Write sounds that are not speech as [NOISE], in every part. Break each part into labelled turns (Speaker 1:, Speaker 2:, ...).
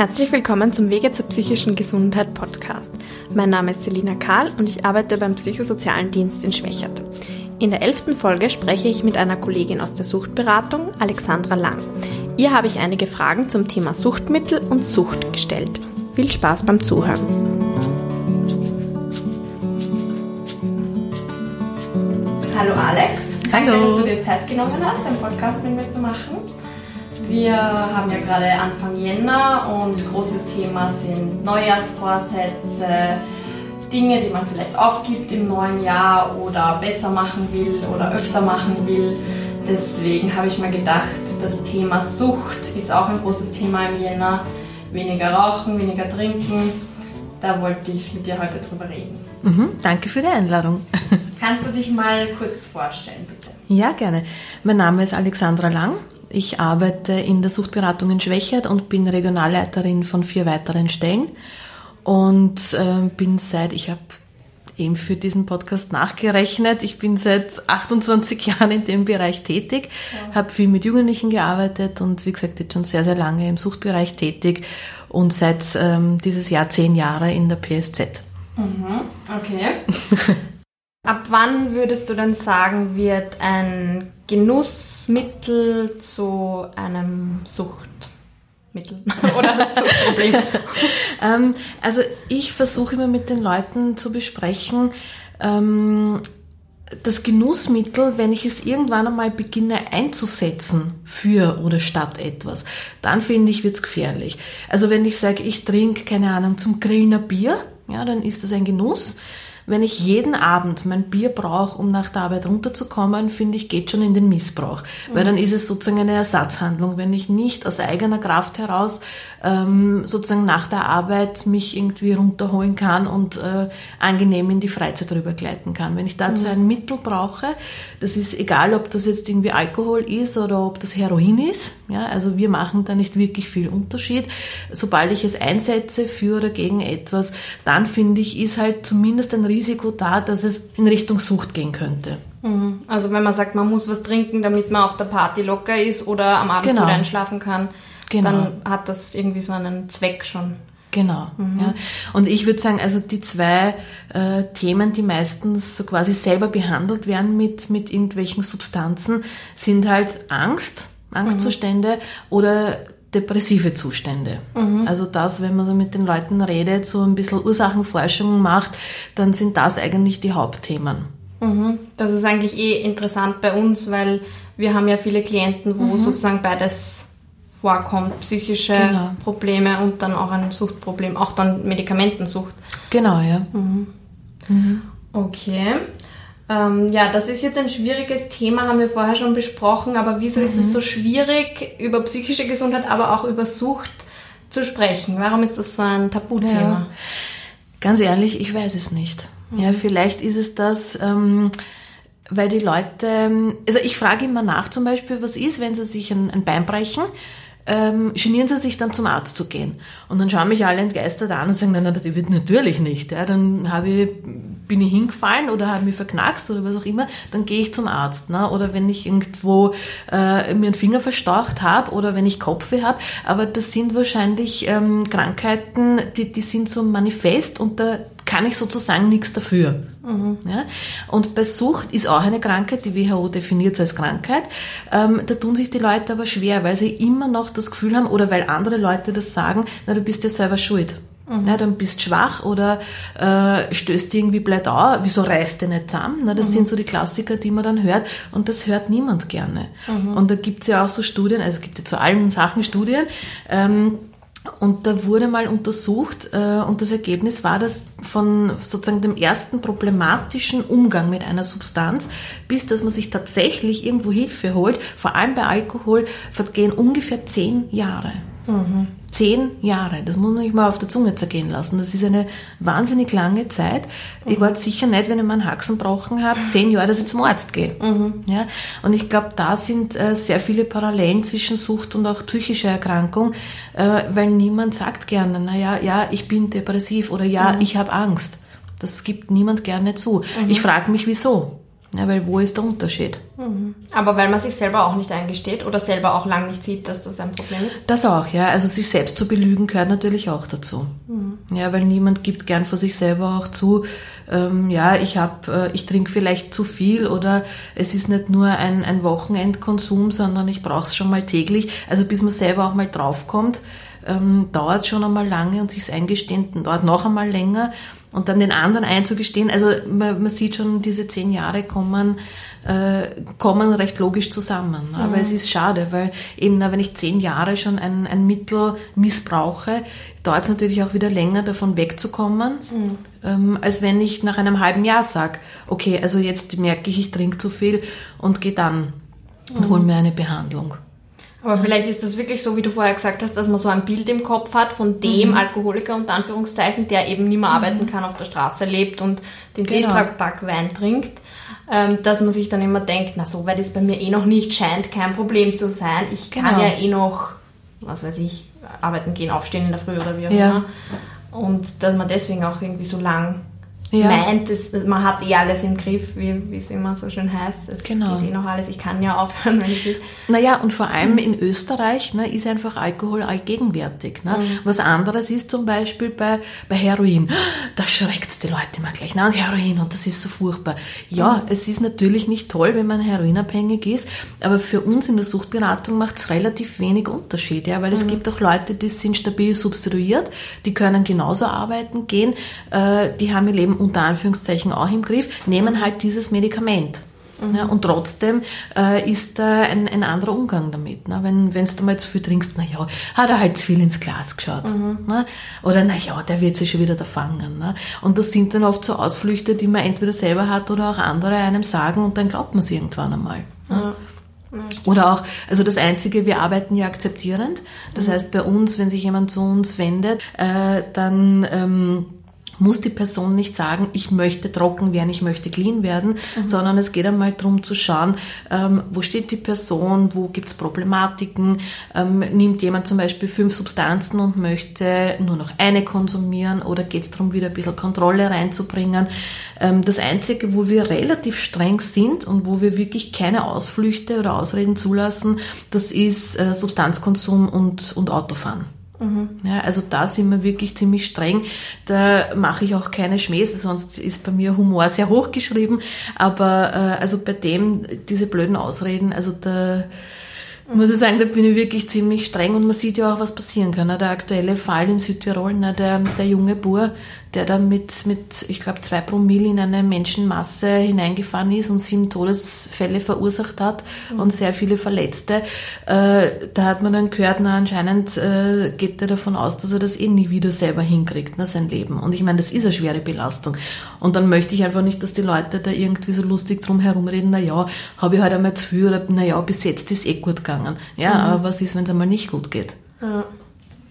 Speaker 1: Herzlich willkommen zum Wege zur psychischen Gesundheit Podcast. Mein Name ist Selina Kahl und ich arbeite beim Psychosozialen Dienst in Schwächert. In der elften Folge spreche ich mit einer Kollegin aus der Suchtberatung, Alexandra Lang. Ihr habe ich einige Fragen zum Thema Suchtmittel und Sucht gestellt. Viel Spaß beim Zuhören. Hallo Alex.
Speaker 2: Hallo.
Speaker 1: Danke, dass du dir Zeit genommen hast, den Podcast mit mir zu machen. Wir haben ja gerade Anfang Jänner und großes Thema sind Neujahrsvorsätze, Dinge, die man vielleicht aufgibt im neuen Jahr oder besser machen will oder öfter machen will. Deswegen habe ich mir gedacht, das Thema Sucht ist auch ein großes Thema im Jänner. Weniger rauchen, weniger trinken. Da wollte ich mit dir heute drüber reden.
Speaker 2: Mhm, danke für die Einladung.
Speaker 1: Kannst du dich mal kurz vorstellen, bitte?
Speaker 2: Ja, gerne. Mein Name ist Alexandra Lang. Ich arbeite in der Suchtberatung in Schwächert und bin Regionalleiterin von vier weiteren Stellen und äh, bin seit, ich habe eben für diesen Podcast nachgerechnet, ich bin seit 28 [LAUGHS] Jahren in dem Bereich tätig, ja. habe viel mit Jugendlichen gearbeitet und wie gesagt jetzt schon sehr, sehr lange im Suchtbereich tätig und seit ähm, dieses Jahr zehn Jahre in der PSZ.
Speaker 1: Mhm, okay. [LAUGHS] Ab wann würdest du dann sagen, wird ein Genussmittel zu einem Suchtmittel [LAUGHS] oder Suchtproblem? [LAUGHS]
Speaker 2: ähm, also ich versuche immer mit den Leuten zu besprechen, ähm, das Genussmittel, wenn ich es irgendwann einmal beginne einzusetzen für oder statt etwas, dann finde ich, wird's gefährlich. Also wenn ich sage, ich trinke, keine Ahnung, zum Grillen ein Bier, ja, dann ist das ein Genuss wenn ich jeden Abend mein Bier brauche, um nach der Arbeit runterzukommen, finde ich, geht schon in den Missbrauch. Mhm. Weil dann ist es sozusagen eine Ersatzhandlung. Wenn ich nicht aus eigener Kraft heraus ähm, sozusagen nach der Arbeit mich irgendwie runterholen kann und äh, angenehm in die Freizeit rübergleiten kann. Wenn ich dazu mhm. ein Mittel brauche, das ist egal, ob das jetzt irgendwie Alkohol ist oder ob das Heroin ist. Ja, also wir machen da nicht wirklich viel Unterschied. Sobald ich es einsetze für oder gegen etwas, dann finde ich, ist halt zumindest ein Risiko da, dass es in Richtung Sucht gehen könnte.
Speaker 1: Mhm. Also wenn man sagt, man muss was trinken, damit man auf der Party locker ist oder am Abend genau. gut einschlafen kann, genau. dann hat das irgendwie so einen Zweck schon.
Speaker 2: Genau. Mhm. Ja. Und ich würde sagen, also die zwei äh, Themen, die meistens so quasi selber behandelt werden mit, mit irgendwelchen Substanzen, sind halt Angst, Angstzustände mhm. oder depressive Zustände. Mhm. Also das, wenn man so mit den Leuten redet, so ein bisschen Ursachenforschung macht, dann sind das eigentlich die Hauptthemen.
Speaker 1: Mhm. Das ist eigentlich eh interessant bei uns, weil wir haben ja viele Klienten, wo mhm. sozusagen beides vorkommt, psychische genau. Probleme und dann auch ein Suchtproblem, auch dann Medikamentensucht.
Speaker 2: Genau, ja.
Speaker 1: Mhm. Mhm. Okay. Ähm, ja, das ist jetzt ein schwieriges Thema, haben wir vorher schon besprochen, aber wieso mhm. ist es mhm. so schwierig, über psychische Gesundheit, aber auch über Sucht zu sprechen? Warum ist das so ein Tabuthema? Ja.
Speaker 2: Ganz ehrlich, ich weiß es nicht. Ja, mhm. vielleicht ist es das, ähm, weil die Leute, also ich frage immer nach zum Beispiel, was ist, wenn sie sich ein, ein Bein brechen, ähm, genieren sie sich dann zum Arzt zu gehen. Und dann schauen mich alle entgeistert an und sagen, nein, nein, das wird natürlich nicht. Ja, dann habe ich, bin ich hingefallen oder habe mich verknackst oder was auch immer, dann gehe ich zum Arzt. Ne? Oder wenn ich irgendwo äh, mir einen Finger verstaucht habe oder wenn ich Kopfweh habe. Aber das sind wahrscheinlich ähm, Krankheiten, die, die sind so manifest und da kann ich sozusagen nichts dafür. Mhm. Ja? Und bei Sucht ist auch eine Krankheit, die WHO definiert es als Krankheit. Ähm, da tun sich die Leute aber schwer, weil sie immer noch das Gefühl haben oder weil andere Leute das sagen, na, du bist ja selber schuld. Ja, dann bist schwach oder äh, stößt irgendwie blöd an, wieso reißt du nicht zusammen? Na, das mhm. sind so die Klassiker, die man dann hört und das hört niemand gerne. Mhm. Und da gibt's ja auch so Studien, also es gibt ja zu allen Sachen Studien, ähm, und da wurde mal untersucht äh, und das Ergebnis war, dass von sozusagen dem ersten problematischen Umgang mit einer Substanz bis dass man sich tatsächlich irgendwo Hilfe holt, vor allem bei Alkohol, vergehen ungefähr zehn Jahre. Mhm. Zehn Jahre, das muss man sich mal auf der Zunge zergehen lassen. Das ist eine wahnsinnig lange Zeit. Mhm. Ich war sicher nicht, wenn ich mal einen Haxen gebrochen habe, zehn Jahre, dass ich zum Arzt gehe. Mhm. Ja? Und ich glaube, da sind äh, sehr viele Parallelen zwischen Sucht und auch psychischer Erkrankung, äh, weil niemand sagt gerne, naja, ja, ich bin depressiv oder ja, mhm. ich habe Angst. Das gibt niemand gerne zu. Ich frage mich, wieso. Ja, weil wo ist der Unterschied?
Speaker 1: Mhm. Aber weil man sich selber auch nicht eingesteht oder selber auch lang nicht sieht, dass das ein Problem ist?
Speaker 2: Das auch, ja. Also sich selbst zu belügen gehört natürlich auch dazu. Mhm. Ja, weil niemand gibt gern vor sich selber auch zu, ähm, ja, ich hab, äh, ich trinke vielleicht zu viel oder es ist nicht nur ein, ein Wochenendkonsum, sondern ich brauche es schon mal täglich. Also bis man selber auch mal draufkommt, ähm, dauert schon einmal lange und sich's eingestehen dauert noch einmal länger und dann den anderen einzugestehen. Also man, man sieht schon, diese zehn Jahre kommen, äh, kommen recht logisch zusammen. Aber mhm. es ist schade, weil eben, na, wenn ich zehn Jahre schon ein, ein Mittel missbrauche, dauert es natürlich auch wieder länger, davon wegzukommen, mhm. ähm, als wenn ich nach einem halben Jahr sage, okay, also jetzt merke ich, ich trinke zu viel und gehe dann und hole mir eine Behandlung.
Speaker 1: Aber vielleicht ist das wirklich so, wie du vorher gesagt hast, dass man so ein Bild im Kopf hat von dem mhm. Alkoholiker unter Anführungszeichen, der eben nicht mehr mhm. arbeiten kann, auf der Straße lebt und den genau. Tetrapack Wein trinkt, ähm, dass man sich dann immer denkt, na so weit ist bei mir eh noch nicht, scheint kein Problem zu sein. Ich genau. kann ja eh noch, was weiß ich, arbeiten gehen, aufstehen in der Früh oder wie auch immer. Ja. Und dass man deswegen auch irgendwie so lang ja. meint, es, man hat eh alles im Griff, wie es immer so schön heißt. Es genau. geht eh noch alles, ich kann ja aufhören, wenn ich will.
Speaker 2: Naja, und vor allem in Österreich ne, ist einfach Alkohol allgegenwärtig. Ne? Mhm. Was anderes ist zum Beispiel bei, bei Heroin. Da schreckt die Leute immer gleich. Na, Heroin, und das ist so furchtbar. Ja, mhm. es ist natürlich nicht toll, wenn man heroinabhängig ist, aber für uns in der Suchtberatung macht es relativ wenig Unterschied, ja, weil es mhm. gibt auch Leute, die sind stabil substituiert, die können genauso arbeiten gehen, äh, die haben ihr Leben unter Anführungszeichen auch im Griff, nehmen halt dieses Medikament. Mhm. Ja, und trotzdem äh, ist da ein, ein anderer Umgang damit. Ne? Wenn wenn du mal zu viel trinkst, na ja, hat er halt zu viel ins Glas geschaut. Mhm. Ne? Oder na ja, der wird sich schon wieder da fangen. Ne? Und das sind dann oft so Ausflüchte, die man entweder selber hat oder auch andere einem sagen und dann glaubt man es irgendwann einmal. Ne? Oder auch, also das Einzige, wir arbeiten ja akzeptierend. Das mhm. heißt, bei uns, wenn sich jemand zu uns wendet, äh, dann ähm, muss die Person nicht sagen, ich möchte trocken werden, ich möchte clean werden, mhm. sondern es geht einmal darum zu schauen, ähm, wo steht die Person, wo gibt's Problematiken, ähm, nimmt jemand zum Beispiel fünf Substanzen und möchte nur noch eine konsumieren oder geht es darum, wieder ein bisschen Kontrolle reinzubringen. Ähm, das Einzige, wo wir relativ streng sind und wo wir wirklich keine Ausflüchte oder Ausreden zulassen, das ist äh, Substanzkonsum und, und Autofahren. Mhm. Ja, also da sind wir wirklich ziemlich streng. Da mache ich auch keine Schmähs, weil sonst ist bei mir Humor sehr hoch geschrieben. Aber äh, also bei dem, diese blöden Ausreden, also da muss ich sagen, da bin ich wirklich ziemlich streng und man sieht ja auch, was passieren kann. Der aktuelle Fall in Südtirol, der, der junge Bur, der da mit, mit ich glaube, zwei Promille in eine Menschenmasse hineingefahren ist und sieben Todesfälle verursacht hat mhm. und sehr viele Verletzte. Äh, da hat man dann gehört, na, anscheinend äh, geht er davon aus, dass er das eh nie wieder selber hinkriegt, na, sein Leben. Und ich meine, das ist eine schwere Belastung. Und dann möchte ich einfach nicht, dass die Leute da irgendwie so lustig drum herumreden, na ja, habe ich halt einmal zu viel oder na ja, bis jetzt ist eh gut gegangen. Ja, mhm. aber was ist, wenn es einmal nicht gut geht?
Speaker 1: Ja.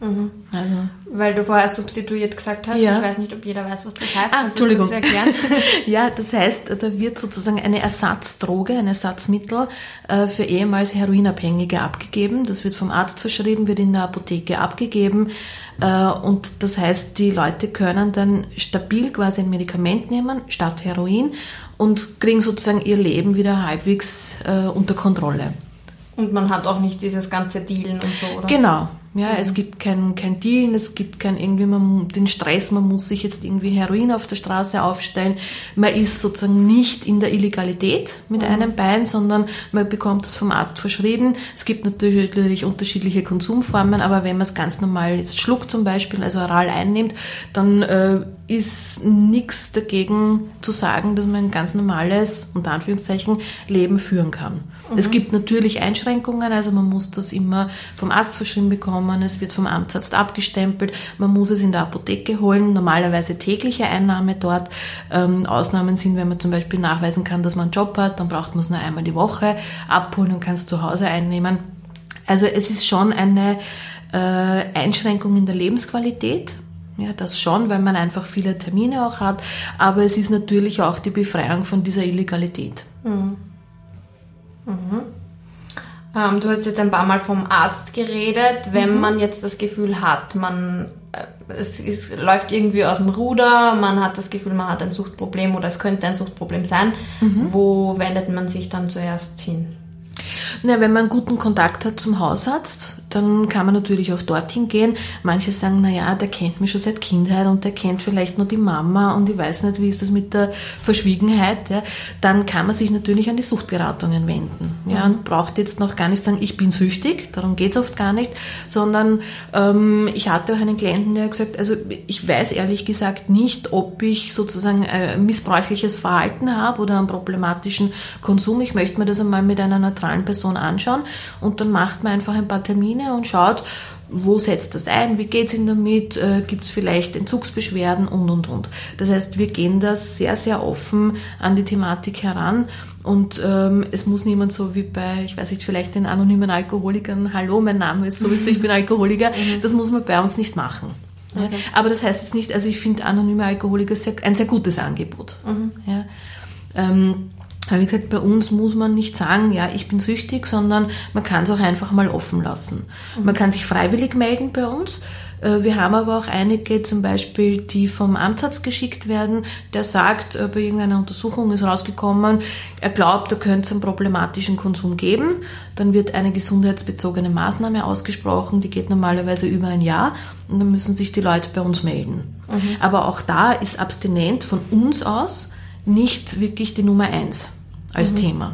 Speaker 1: Mhm. Also. Weil du vorher substituiert gesagt hast. Ja. Ich weiß nicht, ob jeder weiß, was das heißt.
Speaker 2: Ah, Entschuldigung. [LAUGHS] Ja, das heißt, da wird sozusagen eine Ersatzdroge, ein Ersatzmittel äh, für ehemals Heroinabhängige abgegeben. Das wird vom Arzt verschrieben, wird in der Apotheke abgegeben. Äh, und das heißt, die Leute können dann stabil quasi ein Medikament nehmen statt Heroin und kriegen sozusagen ihr Leben wieder halbwegs äh, unter Kontrolle.
Speaker 1: Und man hat auch nicht dieses ganze Dealen und so, oder?
Speaker 2: Genau, ja, mhm. es gibt kein, kein Dealen, es gibt kein irgendwie, man, den Stress, man muss sich jetzt irgendwie Heroin auf der Straße aufstellen. Man ist sozusagen nicht in der Illegalität mit mhm. einem Bein, sondern man bekommt es vom Arzt verschrieben. Es gibt natürlich unterschiedliche Konsumformen, aber wenn man es ganz normal jetzt schluckt zum Beispiel, also oral einnimmt, dann äh, ist nichts dagegen zu sagen, dass man ein ganz normales, unter Anführungszeichen, Leben führen kann. Mhm. Es gibt natürlich Einschränkungen, also man muss das immer vom Arzt verschrieben bekommen, es wird vom Amtsarzt abgestempelt, man muss es in der Apotheke holen, normalerweise tägliche Einnahme dort. Ähm, Ausnahmen sind, wenn man zum Beispiel nachweisen kann, dass man einen Job hat, dann braucht man es nur einmal die Woche abholen und kann es zu Hause einnehmen. Also es ist schon eine äh, Einschränkung in der Lebensqualität ja, das schon, weil man einfach viele Termine auch hat. Aber es ist natürlich auch die Befreiung von dieser Illegalität. Mhm.
Speaker 1: Mhm. Ähm, du hast jetzt ein paar Mal vom Arzt geredet. Wenn mhm. man jetzt das Gefühl hat, man äh, es, es läuft irgendwie aus dem Ruder, man hat das Gefühl, man hat ein Suchtproblem oder es könnte ein Suchtproblem sein. Mhm. Wo wendet man sich dann zuerst hin?
Speaker 2: Na, wenn man guten Kontakt hat zum Hausarzt, dann kann man natürlich auch dorthin gehen. Manche sagen, na ja, der kennt mich schon seit Kindheit und der kennt vielleicht nur die Mama und ich weiß nicht, wie ist das mit der Verschwiegenheit. Ja. Dann kann man sich natürlich an die Suchtberatungen wenden. Ja, mhm. und braucht jetzt noch gar nicht sagen, ich bin süchtig, darum geht's oft gar nicht, sondern ähm, ich hatte auch einen Klienten, der gesagt, also ich weiß ehrlich gesagt nicht, ob ich sozusagen äh, missbräuchliches Verhalten habe oder einen problematischen Konsum. Ich möchte mir das einmal mit einer neutralen Person anschauen und dann macht man einfach ein paar Termine Termine und schaut, wo setzt das ein, wie geht es Ihnen damit, äh, gibt es vielleicht Entzugsbeschwerden und, und, und. Das heißt, wir gehen da sehr, sehr offen an die Thematik heran und ähm, es muss niemand so wie bei, ich weiß nicht, vielleicht den anonymen Alkoholikern, hallo, mein Name ist sowieso, ich bin Alkoholiker, mhm. das muss man bei uns nicht machen. Okay. Aber das heißt jetzt nicht, also ich finde anonyme Alkoholiker sehr, ein sehr gutes Angebot. Mhm. Ja. Ähm, aber wie gesagt, bei uns muss man nicht sagen, ja, ich bin süchtig, sondern man kann es auch einfach mal offen lassen. Mhm. Man kann sich freiwillig melden bei uns. Äh, wir haben aber auch einige zum Beispiel, die vom Amtsarzt geschickt werden, der sagt, äh, bei irgendeiner Untersuchung ist rausgekommen, er glaubt, da könnte es einen problematischen Konsum geben. Dann wird eine gesundheitsbezogene Maßnahme ausgesprochen, die geht normalerweise über ein Jahr und dann müssen sich die Leute bei uns melden. Mhm. Aber auch da ist abstinent von uns aus nicht wirklich die Nummer eins als mhm. Thema.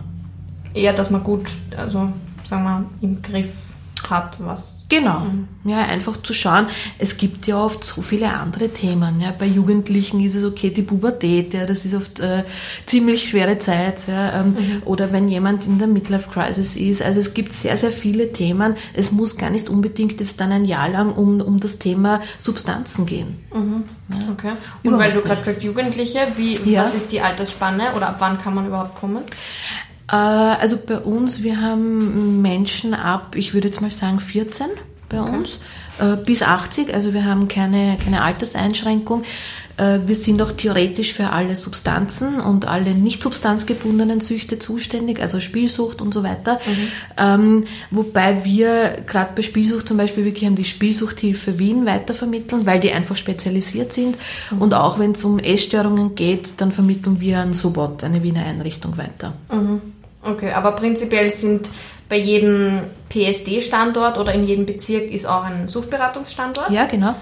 Speaker 1: Eher, dass man gut, also sagen wir, im Griff hat, was.
Speaker 2: Genau. Mhm. Ja, einfach zu schauen. Es gibt ja oft so viele andere Themen. Ja. Bei Jugendlichen ist es okay, die Pubertät, ja, das ist oft äh, ziemlich schwere Zeit. Ja. Ähm, mhm. Oder wenn jemand in der Midlife Crisis ist. Also es gibt sehr, sehr viele Themen. Es muss gar nicht unbedingt jetzt dann ein Jahr lang um, um das Thema Substanzen gehen.
Speaker 1: Mhm. Ja. Okay. Und überhaupt weil du gerade gesagt Jugendliche, wie, ja. was ist die Altersspanne oder ab wann kann man überhaupt kommen?
Speaker 2: Äh, also bei uns, wir haben Menschen ab, ich würde jetzt mal sagen 14 bei okay. uns, äh, bis 80, also wir haben keine, keine Alterseinschränkung. Äh, wir sind auch theoretisch für alle Substanzen und alle nicht substanzgebundenen Süchte zuständig, also Spielsucht und so weiter. Mhm. Ähm, wobei wir gerade bei Spielsucht zum Beispiel wirklich an die Spielsuchthilfe Wien weitervermitteln, weil die einfach spezialisiert sind. Mhm. Und auch wenn es um Essstörungen geht, dann vermitteln wir an Sobot, eine Wiener Einrichtung, weiter.
Speaker 1: Mhm. Okay, aber prinzipiell sind bei jedem PSD-Standort oder in jedem Bezirk ist auch ein Suchtberatungsstandort.
Speaker 2: Ja, genau.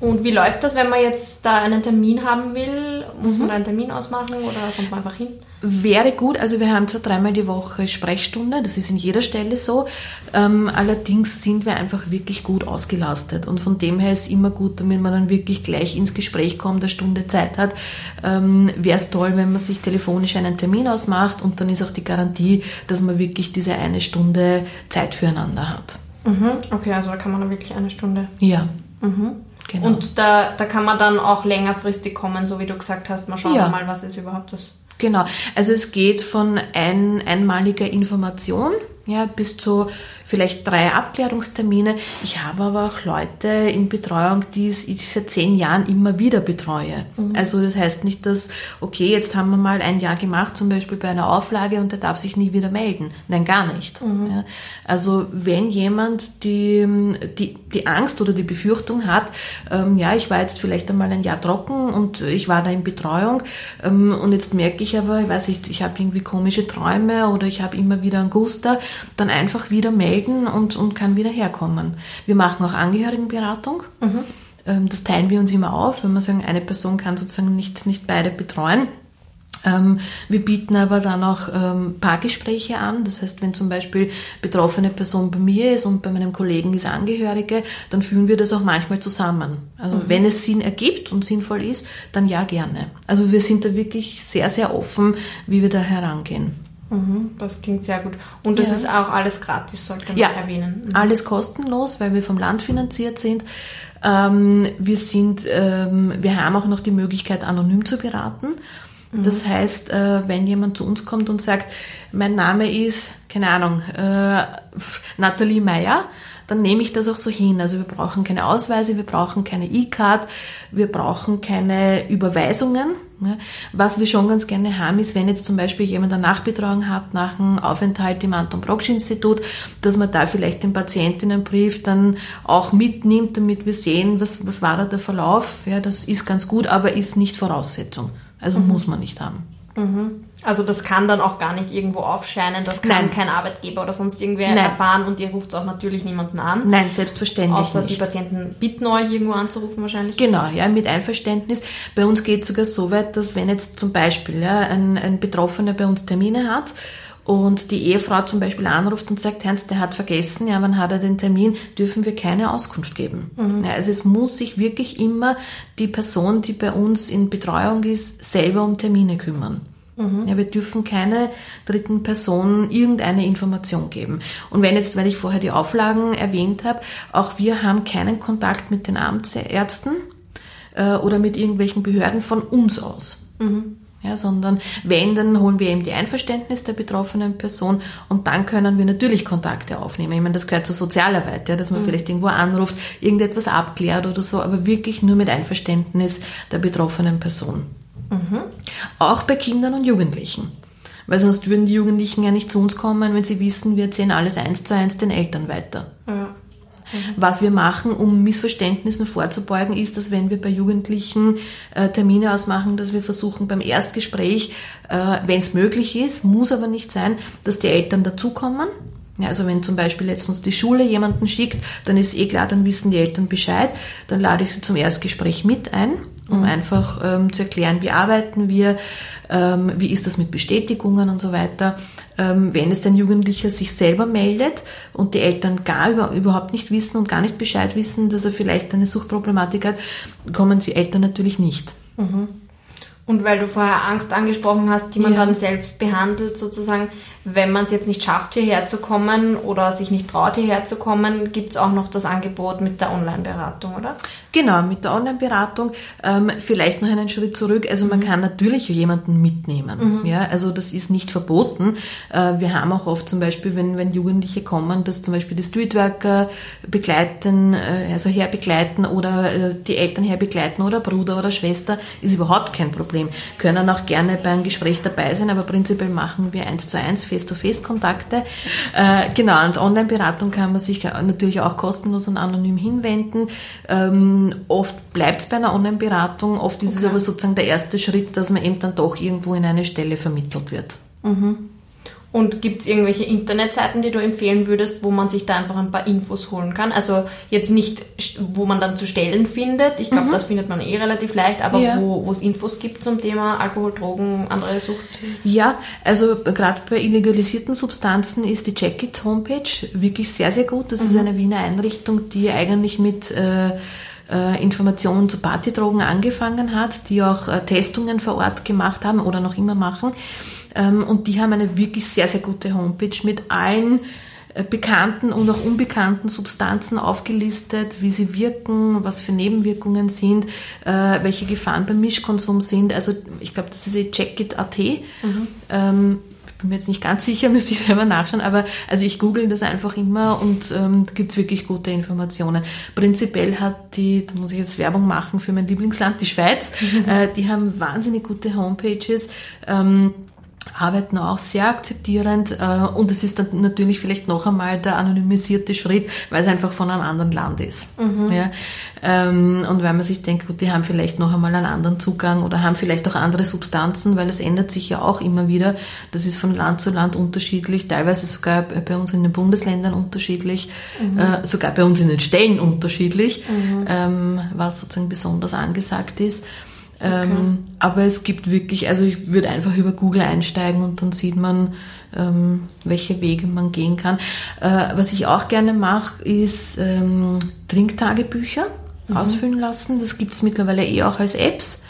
Speaker 1: Und wie läuft das, wenn man jetzt da einen Termin haben will? Muss mhm. man da einen Termin ausmachen oder kommt man einfach hin?
Speaker 2: Wäre gut, also wir haben zwar dreimal die Woche Sprechstunde, das ist in jeder Stelle so, ähm, allerdings sind wir einfach wirklich gut ausgelastet und von dem her ist immer gut, damit man dann wirklich gleich ins Gespräch kommt, eine Stunde Zeit hat, ähm, wäre es toll, wenn man sich telefonisch einen Termin ausmacht und dann ist auch die Garantie, dass man wirklich diese eine Stunde Zeit füreinander hat.
Speaker 1: Mhm. Okay, also da kann man dann wirklich eine Stunde.
Speaker 2: Ja. Mhm.
Speaker 1: Genau. Und da, da kann man dann auch längerfristig kommen, so wie du gesagt hast. Mal schauen ja. mal, was ist überhaupt das.
Speaker 2: Genau. Also es geht von ein, einmaliger Information ja, bis zu vielleicht drei Abklärungstermine. Ich habe aber auch Leute in Betreuung, die ich seit zehn Jahren immer wieder betreue. Mhm. Also das heißt nicht, dass, okay, jetzt haben wir mal ein Jahr gemacht, zum Beispiel bei einer Auflage und der darf sich nie wieder melden. Nein, gar nicht. Mhm. Ja, also wenn jemand die, die, die Angst oder die Befürchtung hat, ähm, ja, ich war jetzt vielleicht einmal ein Jahr trocken und ich war da in Betreuung ähm, und jetzt merke ich aber, ich weiß nicht, ich habe irgendwie komische Träume oder ich habe immer wieder Guster, dann einfach wieder melden und, und kann wieder herkommen. Wir machen auch Angehörigenberatung. Mhm. Das teilen wir uns immer auf, wenn wir sagen, eine Person kann sozusagen nicht, nicht beide betreuen. Ähm, wir bieten aber dann auch ähm, Paargespräche an. Das heißt, wenn zum Beispiel betroffene Person bei mir ist und bei meinem Kollegen ist Angehörige, dann führen wir das auch manchmal zusammen. Also mhm. wenn es Sinn ergibt und sinnvoll ist, dann ja gerne. Also wir sind da wirklich sehr, sehr offen, wie wir da herangehen.
Speaker 1: Mhm, das klingt sehr gut. Und das ja. ist auch alles gratis, sollte man ja, erwähnen.
Speaker 2: Mhm. Alles kostenlos, weil wir vom Land finanziert sind. Ähm, wir sind, ähm, wir haben auch noch die Möglichkeit, anonym zu beraten. Mhm. Das heißt, äh, wenn jemand zu uns kommt und sagt, mein Name ist, keine Ahnung, äh, Nathalie Meyer, dann nehme ich das auch so hin. Also wir brauchen keine Ausweise, wir brauchen keine E-Card, wir brauchen keine Überweisungen. Was wir schon ganz gerne haben, ist, wenn jetzt zum Beispiel jemand eine Nachbetreuung hat nach einem Aufenthalt im Anton Brocksch Institut, dass man da vielleicht den Patientinnenbrief dann auch mitnimmt, damit wir sehen, was, was war da der Verlauf. Ja, das ist ganz gut, aber ist nicht Voraussetzung. Also mhm. muss man nicht haben.
Speaker 1: Mhm. Also das kann dann auch gar nicht irgendwo aufscheinen, das kann Nein. kein Arbeitgeber oder sonst irgendwer Nein. erfahren und ihr ruft auch natürlich niemanden an.
Speaker 2: Nein, selbstverständlich
Speaker 1: Außer
Speaker 2: nicht.
Speaker 1: die Patienten bitten euch irgendwo anzurufen wahrscheinlich.
Speaker 2: Genau, ja, mit Einverständnis. Bei uns geht es sogar so weit, dass wenn jetzt zum Beispiel ja, ein, ein Betroffener bei uns Termine hat und die Ehefrau zum Beispiel anruft und sagt, Hans, der hat vergessen, ja, wann hat er den Termin, dürfen wir keine Auskunft geben. Mhm. Ja, also es muss sich wirklich immer die Person, die bei uns in Betreuung ist, selber um Termine kümmern. Mhm. Ja, wir dürfen keine dritten Personen irgendeine Information geben. Und wenn jetzt, weil ich vorher die Auflagen erwähnt habe, auch wir haben keinen Kontakt mit den Amtsärzten äh, oder mit irgendwelchen Behörden von uns aus. Mhm. Ja, sondern wenn, dann holen wir eben die Einverständnis der betroffenen Person und dann können wir natürlich Kontakte aufnehmen. Ich meine, das gehört zur Sozialarbeit, ja, dass man mhm. vielleicht irgendwo anruft, irgendetwas abklärt oder so, aber wirklich nur mit Einverständnis der betroffenen Person. Mhm. Auch bei Kindern und Jugendlichen. Weil sonst würden die Jugendlichen ja nicht zu uns kommen, wenn sie wissen, wir erzählen alles eins zu eins den Eltern weiter. Ja. Mhm. Was wir machen, um Missverständnissen vorzubeugen, ist, dass wenn wir bei Jugendlichen äh, Termine ausmachen, dass wir versuchen beim Erstgespräch, äh, wenn es möglich ist, muss aber nicht sein, dass die Eltern dazukommen. Ja, also wenn zum Beispiel jetzt uns die Schule jemanden schickt, dann ist eh klar, dann wissen die Eltern Bescheid, dann lade ich sie zum Erstgespräch mit ein um mhm. einfach ähm, zu erklären, wie arbeiten wir, ähm, wie ist das mit Bestätigungen und so weiter. Ähm, wenn es ein Jugendlicher sich selber meldet und die Eltern gar über, überhaupt nicht wissen und gar nicht Bescheid wissen, dass er vielleicht eine Suchtproblematik hat, kommen die Eltern natürlich nicht.
Speaker 1: Mhm. Und weil du vorher Angst angesprochen hast, die man ja. dann selbst behandelt, sozusagen, wenn man es jetzt nicht schafft, hierher zu kommen oder sich nicht traut, hierher zu kommen, gibt es auch noch das Angebot mit der Online-Beratung, oder?
Speaker 2: Genau, mit der Online-Beratung. Ähm, vielleicht noch einen Schritt zurück. Also man mhm. kann natürlich jemanden mitnehmen. Mhm. Ja, also das ist nicht verboten. Äh, wir haben auch oft zum Beispiel, wenn, wenn Jugendliche kommen, dass zum Beispiel die Streetworker begleiten, äh, also herbegleiten oder äh, die Eltern herbegleiten oder Bruder oder Schwester, ist überhaupt kein Problem. Können auch gerne beim Gespräch dabei sein, aber prinzipiell machen wir eins zu eins Face-to-Face-Kontakte. Äh, genau, und Online-Beratung kann man sich natürlich auch kostenlos und anonym hinwenden. Ähm, oft bleibt es bei einer Online-Beratung, oft ist okay. es aber sozusagen der erste Schritt, dass man eben dann doch irgendwo in eine Stelle vermittelt wird.
Speaker 1: Mhm. Und gibt es irgendwelche Internetseiten, die du empfehlen würdest, wo man sich da einfach ein paar Infos holen kann? Also jetzt nicht, wo man dann zu Stellen findet. Ich glaube, mhm. das findet man eh relativ leicht, aber ja. wo es Infos gibt zum Thema Alkohol, Drogen, andere Sucht?
Speaker 2: Ja, also gerade bei illegalisierten Substanzen ist die Checkit Homepage wirklich sehr, sehr gut. Das mhm. ist eine Wiener Einrichtung, die eigentlich mit äh, äh, Informationen zu Partydrogen angefangen hat, die auch äh, Testungen vor Ort gemacht haben oder noch immer machen. Ähm, und die haben eine wirklich sehr, sehr gute Homepage mit allen äh, bekannten und auch unbekannten Substanzen aufgelistet, wie sie wirken, was für Nebenwirkungen sind, äh, welche Gefahren beim Mischkonsum sind. Also ich glaube, das ist eh checkit.at. Mhm. Ähm, bin mir jetzt nicht ganz sicher, [LAUGHS] müsste ich selber nachschauen, aber also ich google das einfach immer und ähm, da gibt's wirklich gute Informationen. Prinzipiell hat die, da muss ich jetzt Werbung machen für mein Lieblingsland, die Schweiz, mhm. äh, die haben wahnsinnig gute Homepages. Ähm, arbeiten auch sehr akzeptierend äh, und es ist dann natürlich vielleicht noch einmal der anonymisierte Schritt, weil es einfach von einem anderen Land ist. Mhm. Ja? Ähm, und weil man sich denkt, gut, die haben vielleicht noch einmal einen anderen Zugang oder haben vielleicht auch andere Substanzen, weil es ändert sich ja auch immer wieder. Das ist von Land zu Land unterschiedlich, teilweise sogar bei uns in den Bundesländern unterschiedlich, mhm. äh, sogar bei uns in den Stellen unterschiedlich, mhm. ähm, was sozusagen besonders angesagt ist. Okay. Ähm, aber es gibt wirklich, also ich würde einfach über Google einsteigen und dann sieht man, ähm, welche Wege man gehen kann. Äh, was ich auch gerne mache, ist ähm, Trinktagebücher mhm. ausfüllen lassen. Das gibt es mittlerweile eh auch als Apps.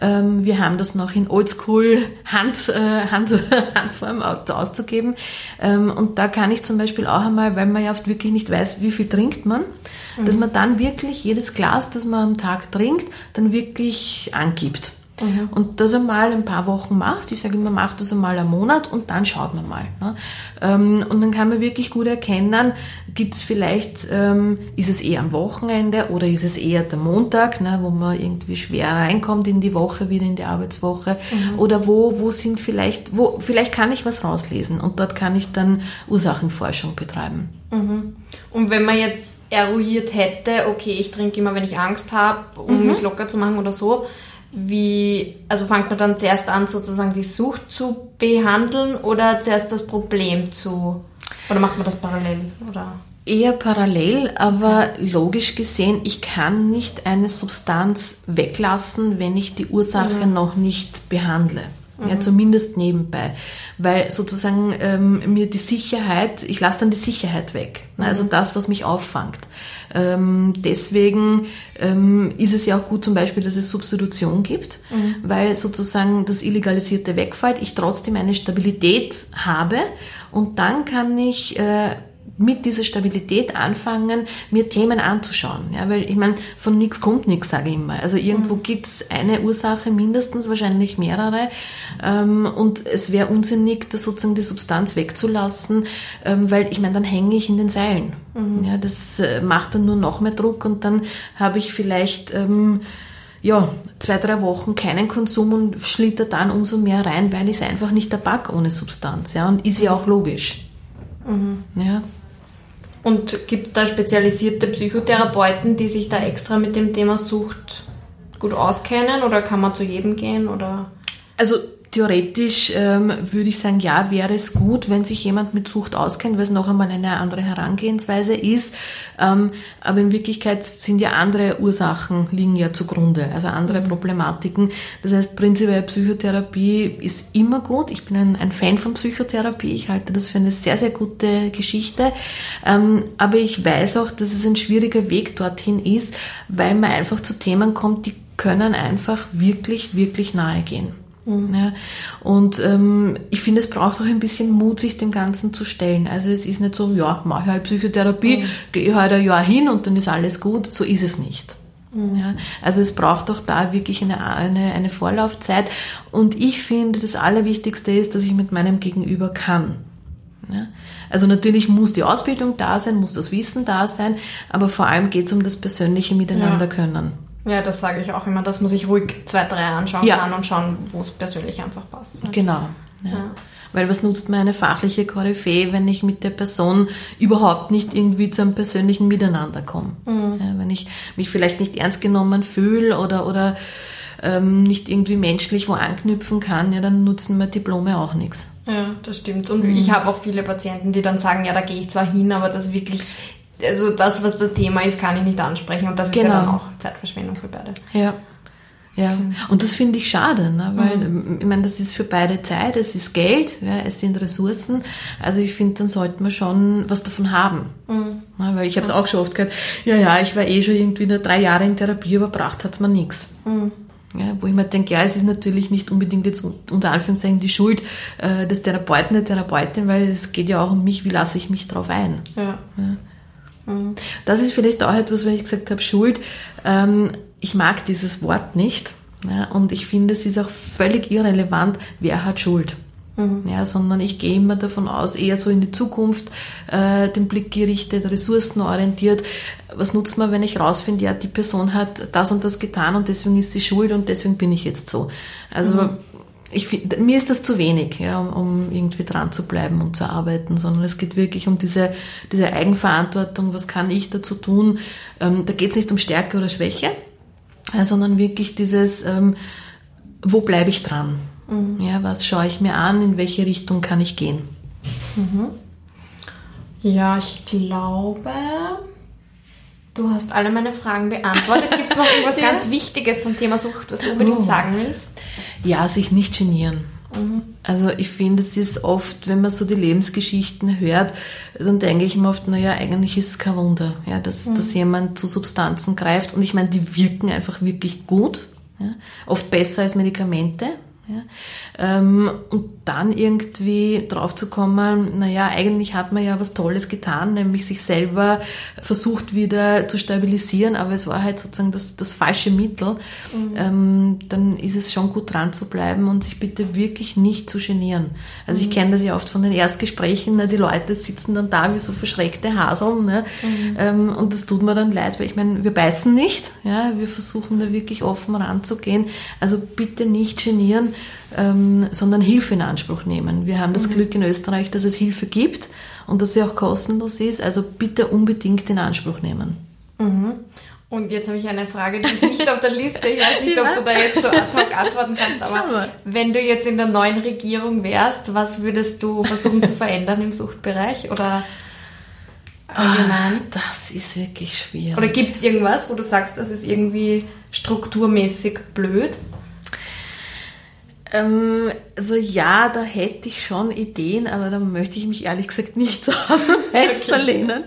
Speaker 2: Ähm, wir haben das noch in Oldschool Hand, äh, Hand, [LAUGHS] Handform auszugeben. Ähm, und da kann ich zum Beispiel auch einmal, weil man ja oft wirklich nicht weiß, wie viel trinkt man, mhm. dass man dann wirklich jedes Glas, das man am Tag trinkt, dann wirklich angibt. Mhm. Und das einmal ein paar Wochen macht, ich sage immer, macht das einmal einen Monat und dann schaut man mal. Ne? Ähm, und dann kann man wirklich gut erkennen, gibt es vielleicht, ähm, ist es eher am Wochenende oder ist es eher der Montag, ne, wo man irgendwie schwer reinkommt in die Woche, wieder in die Arbeitswoche. Mhm. Oder wo, wo sind vielleicht, wo, vielleicht kann ich was rauslesen und dort kann ich dann Ursachenforschung betreiben.
Speaker 1: Mhm. Und wenn man jetzt eruiert hätte, okay, ich trinke immer, wenn ich Angst habe, um mhm. mich locker zu machen oder so, wie, also fängt man dann zuerst an, sozusagen die Sucht zu behandeln oder zuerst das Problem zu, oder macht man das parallel, oder?
Speaker 2: Eher parallel, aber logisch gesehen, ich kann nicht eine Substanz weglassen, wenn ich die Ursache mhm. noch nicht behandle. Mhm. Ja, zumindest nebenbei. Weil sozusagen ähm, mir die Sicherheit, ich lasse dann die Sicherheit weg. Ne? Also mhm. das, was mich auffangt. Ähm, deswegen ähm, ist es ja auch gut zum Beispiel, dass es Substitution gibt, mhm. weil sozusagen das Illegalisierte wegfällt, ich trotzdem eine Stabilität habe und dann kann ich äh, mit dieser Stabilität anfangen, mir Themen anzuschauen. Ja, weil ich meine, von nichts kommt nichts, sage ich immer. Also irgendwo mhm. gibt's eine Ursache, mindestens wahrscheinlich mehrere. Ähm, und es wäre unsinnig, das sozusagen die Substanz wegzulassen, ähm, weil ich meine, dann hänge ich in den Seilen. Mhm. Ja, das äh, macht dann nur noch mehr Druck und dann habe ich vielleicht ähm, ja, zwei, drei Wochen keinen Konsum und schlitter dann umso mehr rein, weil ich es einfach nicht Tabak ohne Substanz. Ja, und ist ja auch logisch.
Speaker 1: Mhm. Ja. Und gibt es da spezialisierte Psychotherapeuten, die sich da extra mit dem Thema Sucht gut auskennen oder kann man zu jedem gehen oder?
Speaker 2: Also Theoretisch ähm, würde ich sagen, ja, wäre es gut, wenn sich jemand mit Sucht auskennt, weil es noch einmal eine andere Herangehensweise ist. Ähm, aber in Wirklichkeit sind ja andere Ursachen liegen ja zugrunde, also andere mhm. Problematiken. Das heißt, prinzipiell Psychotherapie ist immer gut. Ich bin ein, ein, Fan von Psychotherapie. Ich halte das für eine sehr, sehr gute Geschichte. Ähm, aber ich weiß auch, dass es ein schwieriger Weg dorthin ist, weil man einfach zu Themen kommt, die können einfach wirklich, wirklich nahe gehen. Mhm. Ja, und ähm, ich finde, es braucht auch ein bisschen Mut, sich dem Ganzen zu stellen. Also es ist nicht so, ja, mache halt Psychotherapie, mhm. gehe halt ein Jahr hin und dann ist alles gut. So ist es nicht. Mhm. Ja, also es braucht auch da wirklich eine, eine, eine Vorlaufzeit. Und ich finde, das Allerwichtigste ist, dass ich mit meinem Gegenüber kann. Ja? Also natürlich muss die Ausbildung da sein, muss das Wissen da sein, aber vor allem geht es um das persönliche Miteinander können.
Speaker 1: Ja, das sage ich auch immer, dass man sich ruhig zwei, drei anschauen ja. kann und schauen, wo es persönlich einfach passt.
Speaker 2: Genau. Ja. ja. Weil was nutzt mir eine fachliche Koryphäe, wenn ich mit der Person überhaupt nicht irgendwie zu einem persönlichen Miteinander komme? Mhm. Ja, wenn ich mich vielleicht nicht ernst genommen fühle oder, oder ähm, nicht irgendwie menschlich wo anknüpfen kann, ja, dann nutzen mir Diplome auch nichts.
Speaker 1: Ja, das stimmt. Und mhm. ich habe auch viele Patienten, die dann sagen, ja, da gehe ich zwar hin, aber das wirklich also das, was das Thema ist, kann ich nicht ansprechen und das genau. ist ja dann genau. auch Zeitverschwendung für beide.
Speaker 2: Ja. Ja, und das finde ich schade, ne? weil mhm. ich meine, das ist für beide Zeit, es ist Geld, ja, es sind Ressourcen. Also ich finde, dann sollte man schon was davon haben. Mhm. Ja, weil ich habe es auch schon oft gehört, ja, ja, ich war eh schon irgendwie nur drei Jahre in Therapie, aber braucht hat's mir nichts. Mhm. Ja, wo ich mir denke, ja, es ist natürlich nicht unbedingt jetzt unter Anführungszeichen die Schuld äh, des Therapeuten, der Therapeutin, weil es geht ja auch um mich, wie lasse ich mich drauf ein. Ja. ja. Das ist vielleicht auch etwas, wenn ich gesagt habe, Schuld. Ähm, ich mag dieses Wort nicht. Und ich finde, es ist auch völlig irrelevant, wer hat Schuld. Mhm. Ja, sondern ich gehe immer davon aus, eher so in die Zukunft, äh, den Blick gerichtet, ressourcenorientiert. Was nutzt man, wenn ich rausfinde, ja, die Person hat das und das getan und deswegen ist sie schuld und deswegen bin ich jetzt so. Also mhm ich mir ist das zu wenig, ja, um, um, irgendwie dran zu bleiben und zu arbeiten, sondern es geht wirklich um diese, diese Eigenverantwortung, was kann ich dazu tun. Ähm, da geht es nicht um Stärke oder Schwäche, äh, sondern wirklich dieses, ähm, wo bleibe ich dran? Mhm. Ja, was schaue ich mir an, in welche Richtung kann ich gehen?
Speaker 1: Mhm. Ja, ich glaube, du hast alle meine Fragen beantwortet. Gibt es noch [LAUGHS] irgendwas ja. ganz Wichtiges zum Thema Sucht, was du unbedingt oh. sagen willst?
Speaker 2: Ja, sich nicht genieren. Mhm. Also ich finde, es ist oft, wenn man so die Lebensgeschichten hört, dann denke ich mir oft, naja, eigentlich ist es kein Wunder, ja, dass, mhm. dass jemand zu Substanzen greift. Und ich meine, die wirken einfach wirklich gut. Ja? Oft besser als Medikamente. Ja? Ähm, und dann irgendwie drauf zu kommen, naja, eigentlich hat man ja was Tolles getan, nämlich sich selber versucht wieder zu stabilisieren, aber es war halt sozusagen das, das falsche Mittel, mhm. ähm, dann ist es schon gut dran zu bleiben und sich bitte wirklich nicht zu genieren. Also mhm. ich kenne das ja oft von den Erstgesprächen, ne, die Leute sitzen dann da wie so verschreckte Haseln ne, mhm. ähm, und das tut mir dann leid, weil ich meine, wir beißen nicht, ja, wir versuchen da wirklich offen ranzugehen, also bitte nicht genieren, ähm, sondern Hilfe in Anspruch nehmen. Wir haben das mhm. Glück in Österreich, dass es Hilfe gibt und dass sie auch kostenlos ist. Also bitte unbedingt in Anspruch nehmen.
Speaker 1: Mhm. Und jetzt habe ich eine Frage, die ist nicht auf der Liste. Ich weiß nicht, ja. ob du da jetzt so ad hoc antworten kannst, aber wenn du jetzt in der neuen Regierung wärst, was würdest du versuchen zu [LAUGHS] verändern im Suchtbereich oder
Speaker 2: allgemein? Ah, das ist wirklich schwierig.
Speaker 1: Oder gibt es irgendwas, wo du sagst, das ist irgendwie strukturmäßig blöd?
Speaker 2: Ähm, also ja, da hätte ich schon Ideen, aber da möchte ich mich ehrlich gesagt nicht so [LAUGHS] aus dem Fenster okay. lehnen.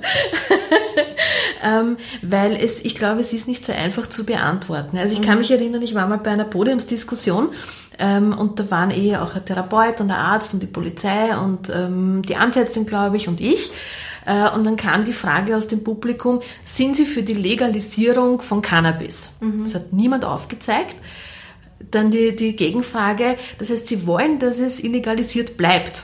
Speaker 2: [LAUGHS] ähm, weil es, ich glaube, es ist nicht so einfach zu beantworten. Also ich kann mhm. mich erinnern, ich war mal bei einer Podiumsdiskussion ähm, und da waren eh auch ein Therapeut und der Arzt und die Polizei und ähm, die Ansätzin, glaube ich, und ich. Äh, und dann kam die Frage aus dem Publikum, sind Sie für die Legalisierung von Cannabis? Mhm. Das hat niemand aufgezeigt. Dann die, die Gegenfrage, das heißt, sie wollen, dass es illegalisiert bleibt.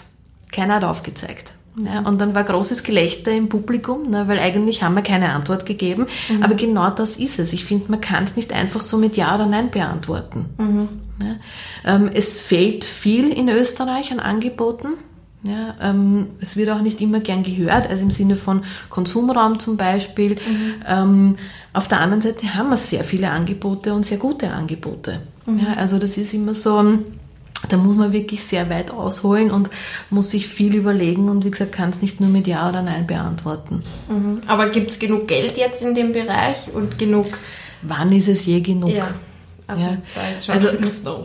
Speaker 2: Keiner hat aufgezeigt. Ja, und dann war großes Gelächter im Publikum, ne, weil eigentlich haben wir keine Antwort gegeben. Mhm. Aber genau das ist es. Ich finde, man kann es nicht einfach so mit Ja oder Nein beantworten. Mhm. Ja, ähm, es fehlt viel in Österreich an Angeboten. Ja, ähm, es wird auch nicht immer gern gehört, also im Sinne von Konsumraum zum Beispiel. Mhm. Ähm, auf der anderen Seite haben wir sehr viele Angebote und sehr gute Angebote. Ja, also das ist immer so, da muss man wirklich sehr weit ausholen und muss sich viel überlegen und wie gesagt, kann es nicht nur mit Ja oder Nein beantworten.
Speaker 1: Mhm. Aber gibt es genug Geld jetzt in dem Bereich und genug?
Speaker 2: Wann ist es je genug?
Speaker 1: Ja.
Speaker 2: Also, ja. da ist schon also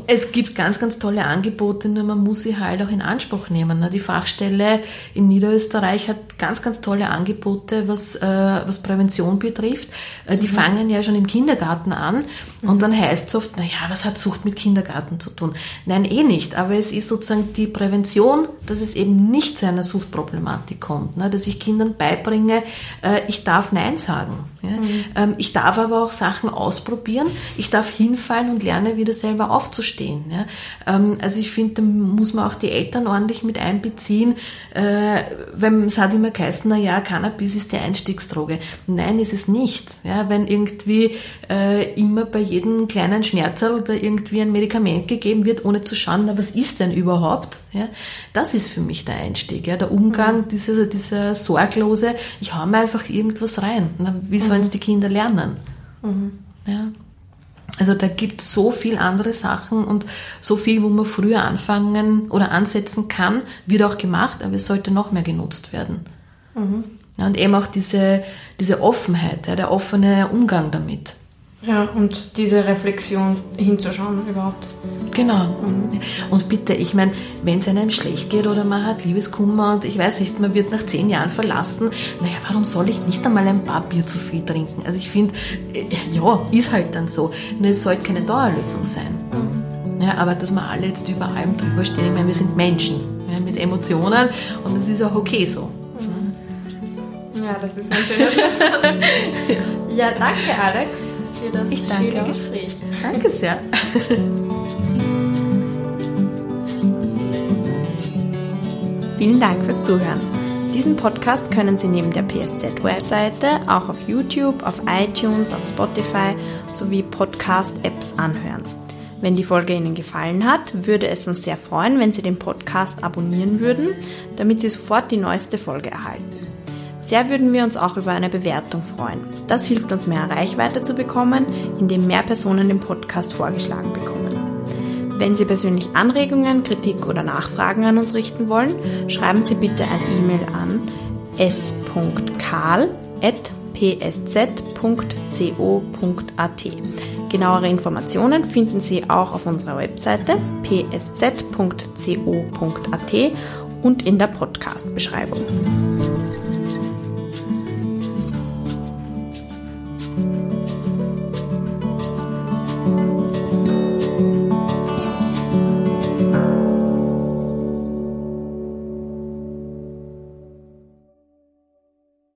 Speaker 2: es gibt ganz, ganz tolle Angebote, nur man muss sie halt auch in Anspruch nehmen. Ne? Die Fachstelle in Niederösterreich hat ganz, ganz tolle Angebote, was, äh, was Prävention betrifft. Äh, die mhm. fangen ja schon im Kindergarten an und mhm. dann heißt es oft, naja, was hat Sucht mit Kindergarten zu tun? Nein, eh nicht, aber es ist sozusagen die Prävention, dass es eben nicht zu einer Suchtproblematik kommt, ne? dass ich Kindern beibringe, äh, ich darf Nein sagen. Ja? Mhm. Ähm, ich darf aber auch Sachen ausprobieren, ich darf hinfallen und lerne wieder selber aufzustehen. Ja? Ähm, also ich finde, da muss man auch die Eltern ordentlich mit einbeziehen, äh, weil es hat immer geheißen, na ja, Cannabis ist die Einstiegsdroge. Nein, ist es nicht. Ja? Wenn irgendwie äh, immer bei jedem kleinen Schmerzerl da irgendwie ein Medikament gegeben wird, ohne zu schauen, na, was ist denn überhaupt? Ja? Das ist für mich der Einstieg, ja? der Umgang, mhm. dieser, dieser sorglose, ich hau mir einfach irgendwas rein. Na, wie sollen es mhm. die Kinder lernen? Mhm. Ja. Also da gibt es so viel andere Sachen und so viel, wo man früher anfangen oder ansetzen kann, wird auch gemacht, aber es sollte noch mehr genutzt werden. Mhm. Ja, und eben auch diese, diese Offenheit, ja, der offene Umgang damit.
Speaker 1: Ja, und diese Reflexion hinzuschauen überhaupt.
Speaker 2: Genau. Mhm. Und bitte, ich meine, wenn es einem schlecht geht oder man hat Liebeskummer und ich weiß nicht, man wird nach zehn Jahren verlassen, naja, warum soll ich nicht einmal ein paar Bier zu viel trinken? Also ich finde, äh, ja, ist halt dann so. Nur es sollte keine Dauerlösung sein. Mhm. Ja, aber dass wir alle jetzt über allem drüber stehen, ich meine, wir sind Menschen ja, mit Emotionen und das ist auch okay so.
Speaker 1: Mhm. Ja, das ist ein schöner Schlusssatz. [LAUGHS] ja, danke Alex für das ich danke schöne Gespräch.
Speaker 2: Danke sehr.
Speaker 1: Vielen Dank fürs Zuhören. Diesen Podcast können Sie neben der PSZ-Webseite auch auf YouTube, auf iTunes, auf Spotify sowie Podcast-Apps anhören. Wenn die Folge Ihnen gefallen hat, würde es uns sehr freuen, wenn Sie den Podcast abonnieren würden, damit Sie sofort die neueste Folge erhalten. Sehr würden wir uns auch über eine Bewertung freuen. Das hilft uns mehr Reichweite zu bekommen, indem mehr Personen den Podcast vorgeschlagen bekommen. Wenn Sie persönlich Anregungen, Kritik oder Nachfragen an uns richten wollen, schreiben Sie bitte ein E-Mail an s.karl.psz.co.at. Genauere Informationen finden Sie auch auf unserer Webseite psz.co.at und in der Podcast-Beschreibung.